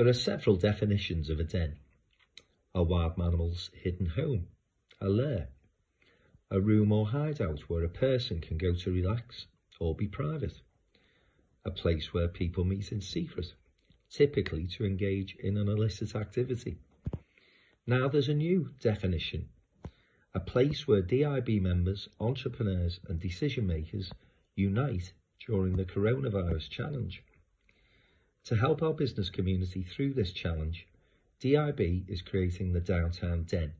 There are several definitions of a den. A wild animal's hidden home, a lair, a room or hideout where a person can go to relax or be private, a place where people meet in secret, typically to engage in an illicit activity. Now there's a new definition, a place where DIB members, entrepreneurs and decision makers unite during the coronavirus challenge. To help our business community through this challenge, DIB is creating the Downtown Den,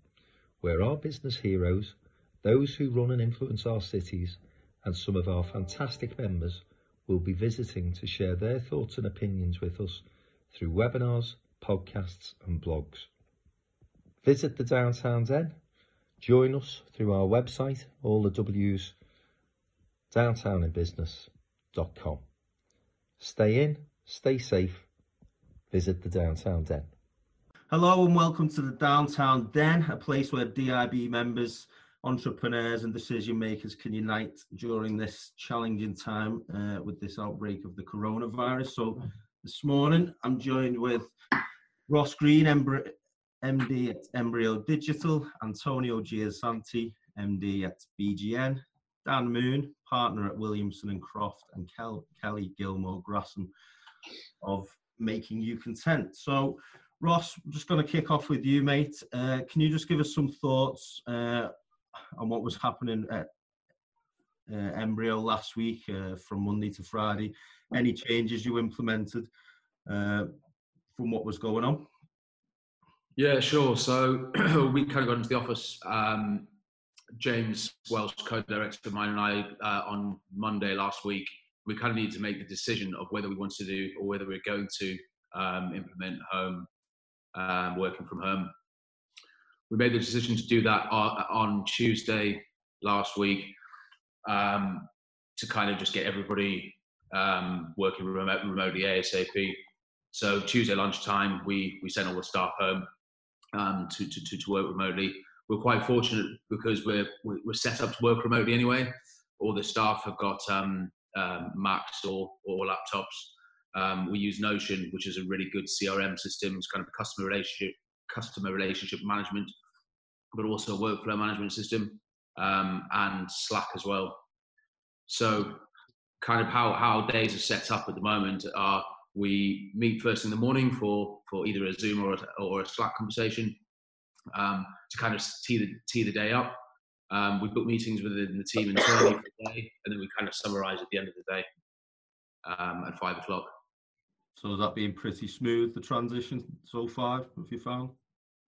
where our business heroes, those who run and influence our cities, and some of our fantastic members will be visiting to share their thoughts and opinions with us through webinars, podcasts, and blogs. Visit the Downtown Den, join us through our website, all the W's, downtowninbusiness.com. Stay in, stay safe, visit the Downtown Den. Hello and welcome to the Downtown Den, a place where DIB members, entrepreneurs, and decision makers can unite during this challenging time uh, with this outbreak of the coronavirus. So, this morning I'm joined with Ross Green, MD at Embryo Digital, Antonio Giansante, MD at BGN, Dan Moon, partner at Williamson and Croft, and Kel- Kelly Gilmour Grassam of Making You Content. So, Ross, I'm just going to kick off with you, mate. Uh, can you just give us some thoughts uh, on what was happening at uh, Embryo last week uh, from Monday to Friday? Any changes you implemented uh, from what was going on? Yeah, sure. So we kind of got into the office. Um, James Welsh, co-director of mine, and I uh, on Monday last week. We kind of needed to make the decision of whether we wanted to do or whether we we're going to um, implement home um, working from home. We made the decision to do that on, on Tuesday last week um, to kind of just get everybody um, working remote, remotely ASAP. So Tuesday lunchtime, we we sent all the staff home um, to, to, to, to work remotely. We're quite fortunate because we're we're set up to work remotely anyway. All the staff have got um, um, Macs or, or laptops, um, we use Notion, which is a really good CRM system. It's kind of a customer relationship, customer relationship management, but also a workflow management system, um, and Slack as well. So, kind of how how days are set up at the moment are we meet first in the morning for for either a Zoom or a, or a Slack conversation um, to kind of tee the tee the day up. Um, we book meetings within the team internally for the day, and then we kind of summarize at the end of the day um, at five o'clock. So has that been pretty smooth, the transition so far, have you found?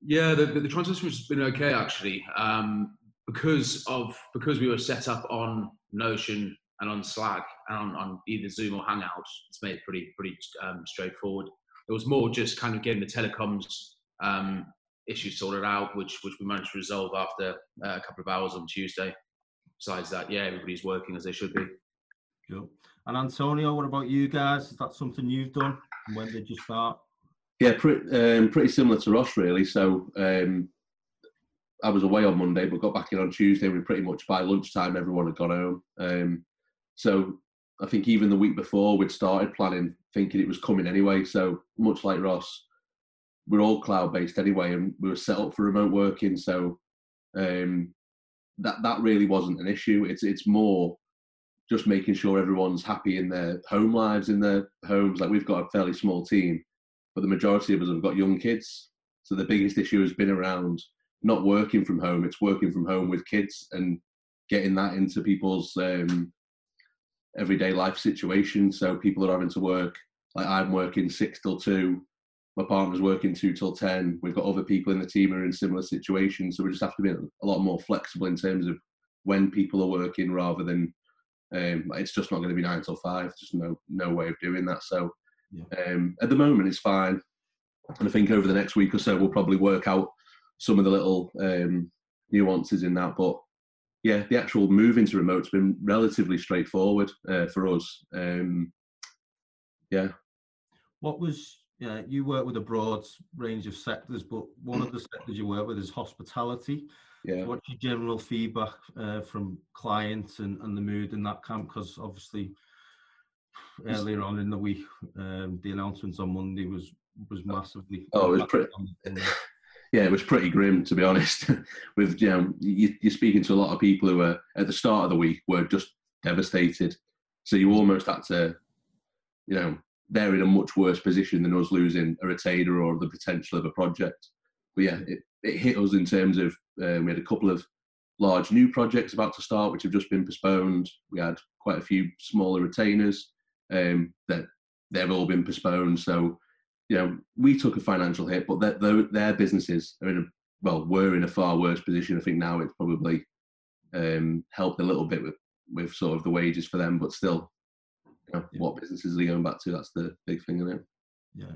Yeah, the, the transition has been okay actually. Um, because of because we were set up on Notion and on Slack and on, on either Zoom or Hangouts, it's made it pretty pretty um, straightforward. It was more just kind of getting the telecoms um, issues sorted out, which which we managed to resolve after uh, a couple of hours on Tuesday. Besides that, yeah, everybody's working as they should be. Cool. And Antonio, what about you guys? Is that something you've done? And when did you start? Yeah, pretty, um, pretty similar to Ross, really. So um, I was away on Monday, but got back in on Tuesday. We pretty much by lunchtime, everyone had gone home. Um, so I think even the week before, we'd started planning, thinking it was coming anyway. So much like Ross, we're all cloud based anyway, and we were set up for remote working. So um, that that really wasn't an issue. It's it's more just making sure everyone's happy in their home lives, in their homes. Like we've got a fairly small team, but the majority of us have got young kids. So the biggest issue has been around not working from home. It's working from home with kids and getting that into people's um, everyday life situation. So people are having to work. Like I'm working six till two. My partner's working two till ten. We've got other people in the team who are in similar situations. So we just have to be a lot more flexible in terms of when people are working rather than um, it's just not going to be nine till five. Just no no way of doing that. So yeah. um, at the moment, it's fine. And I think over the next week or so, we'll probably work out some of the little um, nuances in that. But yeah, the actual move into remote's been relatively straightforward uh, for us. Um, yeah. What was yeah, you work with a broad range of sectors, but one of the sectors you work with is hospitality. Yeah. What's your general feedback uh, from clients and, and the mood in that camp? Because obviously, earlier on in the week, um, the announcements on Monday was was massively. Oh, it was pretty. yeah, it was pretty grim to be honest. With you know, you, you're speaking to a lot of people who were at the start of the week were just devastated. So you almost had to, you know, they're in a much worse position than us losing a retainer or the potential of a project. But yeah, it, it hit us in terms of um, we had a couple of large new projects about to start, which have just been postponed. We had quite a few smaller retainers um, that they've all been postponed. So, you know, we took a financial hit, but their, their businesses are in a well, we're in a far worse position. I think now it's probably um, helped a little bit with with sort of the wages for them, but still, you know, yeah. what businesses are they going back to? That's the big thing, isn't it? Yeah.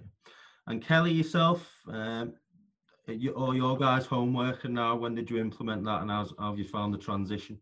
And Kelly, yourself, um, you, all your guys' homework, and now when did you implement that, and how's, how have you found the transition?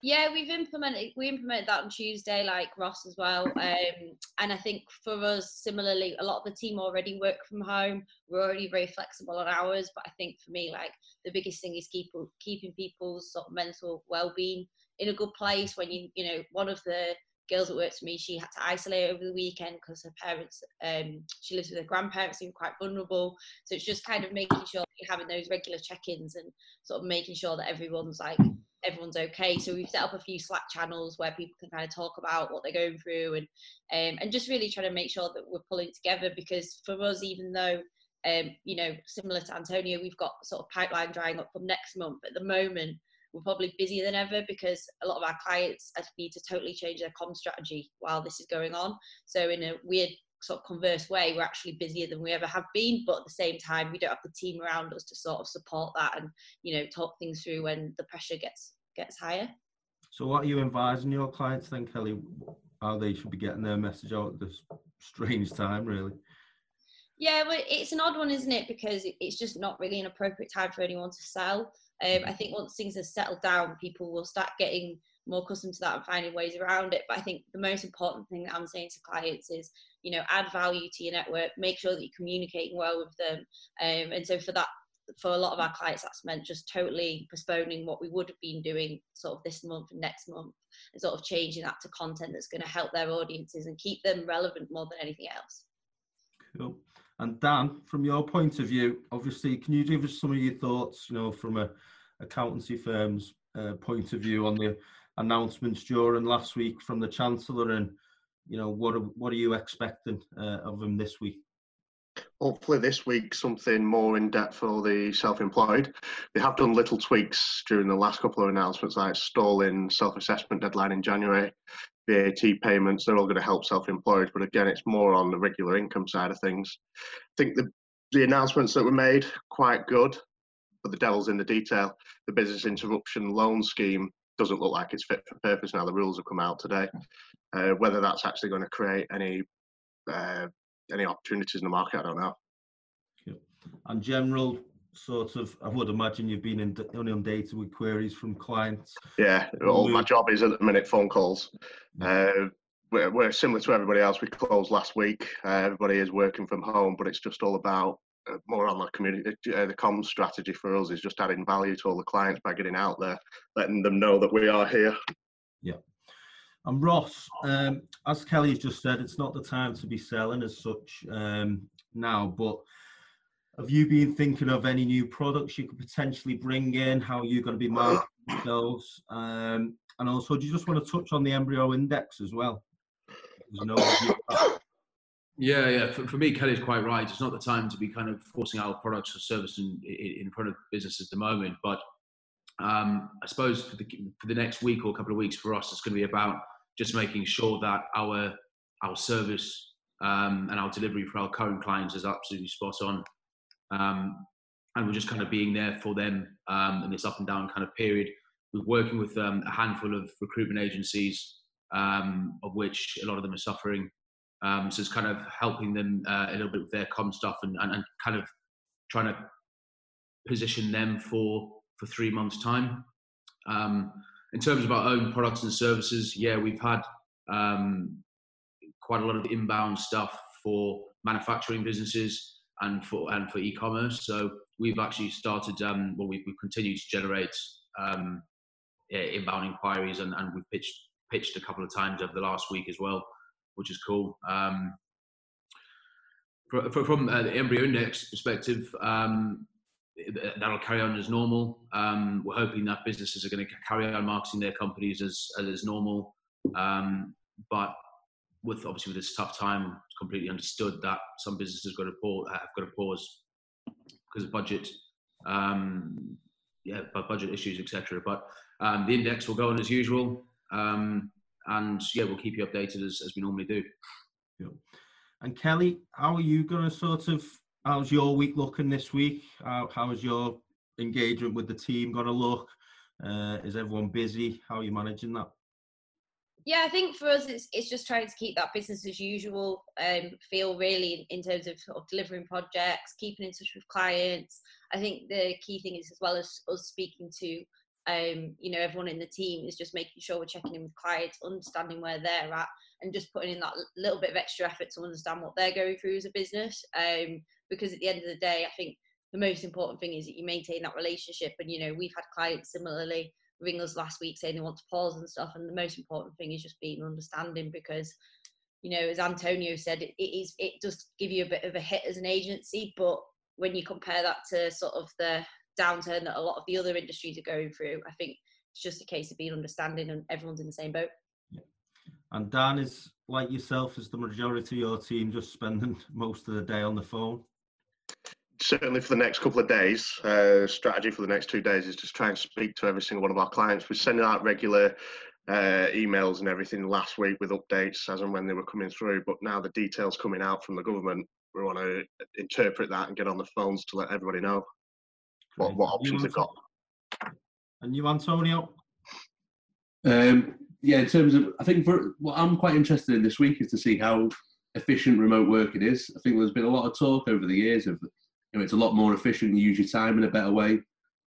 Yeah, we've implemented we implemented that on Tuesday, like Ross as well. Um, and I think for us, similarly, a lot of the team already work from home. We're already very flexible on hours, but I think for me, like the biggest thing is keep keeping people's sort of mental well being in a good place. When you you know one of the girls that worked for me, she had to isolate over the weekend because her parents, um, she lives with her grandparents, seem quite vulnerable. So it's just kind of making sure you're having those regular check-ins and sort of making sure that everyone's like everyone's okay. So we've set up a few Slack channels where people can kind of talk about what they're going through and um, and just really trying to make sure that we're pulling together because for us, even though um, you know, similar to Antonio, we've got sort of pipeline drying up from next month. At the moment, we're probably busier than ever because a lot of our clients need to totally change their com strategy while this is going on. So in a weird sort of converse way, we're actually busier than we ever have been, but at the same time, we don't have the team around us to sort of support that and you know talk things through when the pressure gets gets higher. So, what are you advising your clients then, Kelly? How they should be getting their message out at this strange time, really? Yeah, well, it's an odd one, isn't it? Because it's just not really an appropriate time for anyone to sell. Um, I think once things have settled down, people will start getting more accustomed to that and finding ways around it. But I think the most important thing that I'm saying to clients is, you know, add value to your network, make sure that you're communicating well with them. Um, and so for that, for a lot of our clients, that's meant just totally postponing what we would have been doing sort of this month and next month and sort of changing that to content that's going to help their audiences and keep them relevant more than anything else. Cool. And Dan, from your point of view, obviously, can you give us some of your thoughts, you know, from a accountancy firm's uh, point of view on the announcements during last week from the Chancellor and, you know, what are, what are you expecting uh, of them this week? Hopefully this week something more in depth for the self-employed. They have done little tweaks during the last couple of announcements, like stalling self-assessment deadline in January, VAT payments. They're all going to help self-employed, but again, it's more on the regular income side of things. I think the the announcements that were made quite good, but the devil's in the detail. The business interruption loan scheme doesn't look like it's fit for purpose now. The rules have come out today. Uh, whether that's actually going to create any uh, any opportunities in the market, I don't know. And general sort of, I would imagine you've been inundated with queries from clients. Yeah, all my job is at the minute phone calls. Uh, we're, we're, similar to everybody else. We closed last week. Uh, everybody is working from home, but it's just all about uh, more on the community. Uh, the comms strategy for us is just adding value to all the clients by getting out there, letting them know that we are here. Yeah. And Ross, um, as Kelly has just said, it's not the time to be selling as such um, now, but have you been thinking of any new products you could potentially bring in? How are you going to be marketing those? Um, and also, do you just want to touch on the embryo index as well? yeah, yeah. For, for me, Kelly's quite right. It's not the time to be kind of forcing our products or service in, in front of businesses at the moment. But um, I suppose for the, for the next week or a couple of weeks for us, it's going to be about just making sure that our our service um, and our delivery for our current clients is absolutely spot on. Um, and we're just kind of being there for them um, in this up and down kind of period. We're working with um, a handful of recruitment agencies, um, of which a lot of them are suffering. Um, so it's kind of helping them uh, a little bit with their com stuff and, and, and kind of trying to position them for for three months' time. Um, in terms of our own products and services, yeah, we've had um, quite a lot of inbound stuff for manufacturing businesses and for and for e-commerce. So we've actually started. Um, well, we've, we've continued to generate um, inbound inquiries, and, and we've pitched pitched a couple of times over the last week as well, which is cool. Um, from uh, the embryo index perspective, um, that'll carry on as normal. Um, we're hoping that businesses are going to carry on marketing their companies as as normal, um, but with obviously with this tough time, completely understood that some businesses got to pause, have got to pause because of budget, um, yeah, budget issues, etc. But um, the index will go on as usual, um, and yeah, we'll keep you updated as, as we normally do. Yeah. And Kelly, how are you going to sort of? How's your week looking this week? How, how is your engagement with the team going to look? Uh, is everyone busy? How are you managing that? Yeah, I think for us, it's it's just trying to keep that business as usual um, feel really in, in terms of, of delivering projects, keeping in touch with clients. I think the key thing is as well as us speaking to um, you know everyone in the team is just making sure we're checking in with clients, understanding where they're at, and just putting in that little bit of extra effort to understand what they're going through as a business. Um, because at the end of the day, I think the most important thing is that you maintain that relationship. And you know, we've had clients similarly ring us last week saying they want to pause and stuff. And the most important thing is just being understanding because, you know, as Antonio said, it, it is it does give you a bit of a hit as an agency, but when you compare that to sort of the downturn that a lot of the other industries are going through, I think it's just a case of being understanding and everyone's in the same boat. Yeah. And Dan is like yourself, is the majority of your team just spending most of the day on the phone? Certainly for the next couple of days, uh, strategy for the next two days is just try and speak to every single one of our clients. We're sending out regular uh, emails and everything last week with updates as and when they were coming through. But now the details coming out from the government, we want to interpret that and get on the phones to let everybody know what, what options they've got. And you, Antonio? Um, yeah, in terms of, I think for what I'm quite interested in this week is to see how efficient remote working is. I think there's been a lot of talk over the years of you know, it's a lot more efficient. You use your time in a better way.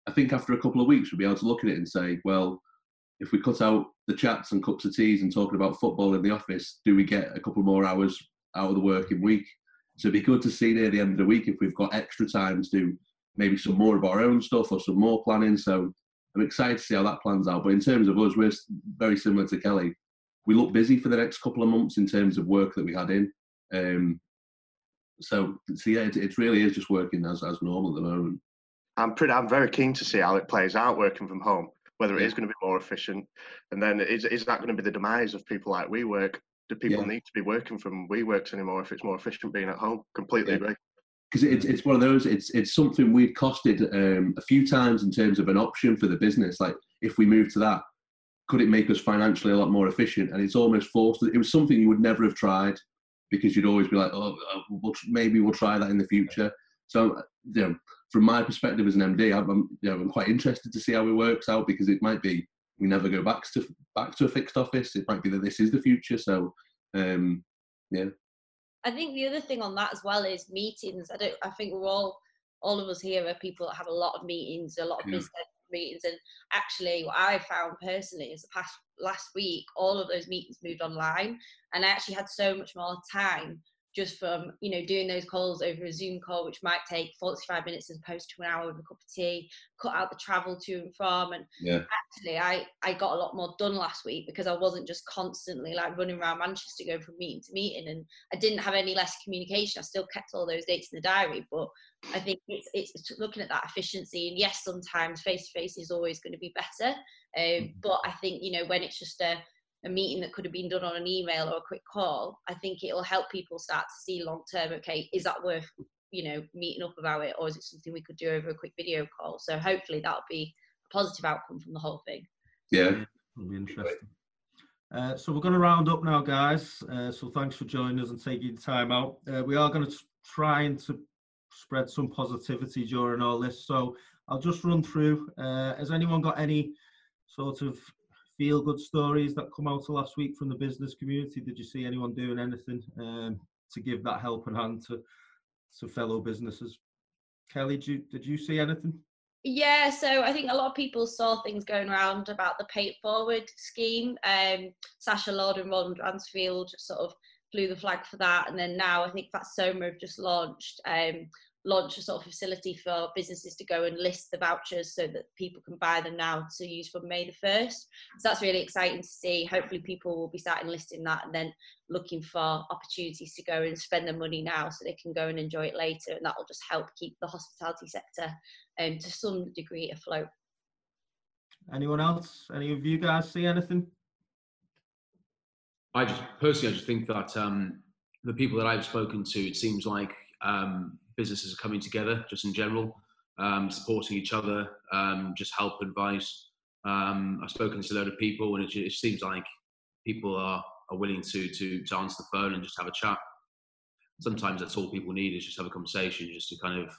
I think after a couple of weeks, we'll be able to look at it and say, well, if we cut out the chats and cups of teas and talking about football in the office, do we get a couple more hours out of the working week? So it'd be good to see near the end of the week if we've got extra time to do maybe some more of our own stuff or some more planning. So I'm excited to see how that plans out. But in terms of us, we're very similar to Kelly. We look busy for the next couple of months in terms of work that we had in. Um, so, so yeah, it, it really is just working as as normal at the moment. I'm pretty. I'm very keen to see how it plays out working from home. Whether it is going to be more efficient, and then is is that going to be the demise of people like WeWork? Do people yeah. need to be working from WeWorks anymore if it's more efficient being at home? Completely yeah. agree. Because it's it's one of those. It's it's something we've costed um, a few times in terms of an option for the business. Like if we move to that, could it make us financially a lot more efficient? And it's almost forced. It was something you would never have tried because you'd always be like, oh, uh, we'll, maybe we'll try that in the future. So, you know, from my perspective as an MD, I'm, you know, I'm quite interested to see how it works out because it might be we never go back to back to a fixed office. It might be that this is the future. So, um, yeah. I think the other thing on that as well is meetings. I don't. I think we're all all of us here are people that have a lot of meetings, a lot of yeah. business meetings, and actually, what I found personally is the past last week, all of those meetings moved online, and I actually had so much more time just from you know doing those calls over a Zoom call, which might take 45 minutes as opposed to an hour with a cup of tea, cut out the travel to and from, and yeah. actually I I got a lot more done last week because I wasn't just constantly like running around Manchester going from meeting to meeting, and I didn't have any less communication. I still kept all those dates in the diary, but I think it's it's looking at that efficiency, and yes, sometimes face to face is always going to be better, um, mm-hmm. but I think you know when it's just a a meeting that could have been done on an email or a quick call, I think it'll help people start to see long term, okay, is that worth, you know, meeting up about it or is it something we could do over a quick video call? So hopefully that'll be a positive outcome from the whole thing. Yeah. It'll be interesting. Uh, so we're going to round up now, guys. Uh, so thanks for joining us and taking the time out. Uh, we are going to try and to spread some positivity during all this. So I'll just run through. Uh, has anyone got any sort of feel good stories that come out of last week from the business community? Did you see anyone doing anything um, to give that helping hand to to fellow businesses? Kelly, did you, did you see anything? Yeah, so I think a lot of people saw things going around about the Pay It Forward scheme. Um, Sacha Lord and Ron Bransfield sort of flew the flag for that, and then now I think that Soma have just launched um, launch a sort of facility for businesses to go and list the vouchers so that people can buy them now to use from May the 1st. So that's really exciting to see. Hopefully, people will be starting listing that and then looking for opportunities to go and spend their money now so they can go and enjoy it later. And that will just help keep the hospitality sector um, to some degree afloat. Anyone else? Any of you guys see anything? I just personally, I just think that um, the people that I've spoken to, it seems like um, businesses are coming together, just in general, um, supporting each other, um, just help advice. Um, I've spoken to a load of people, and it, it seems like people are, are willing to, to to answer the phone and just have a chat. Sometimes that's all people need is just have a conversation, just to kind of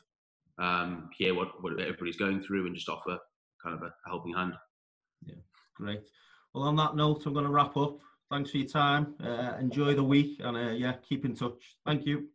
um, hear what, what everybody's going through and just offer kind of a, helping hand. Yeah, great. Well, on that note, I'm going to wrap up. Thanks for your time. Uh, enjoy the week and uh, yeah, keep in touch. Thank you.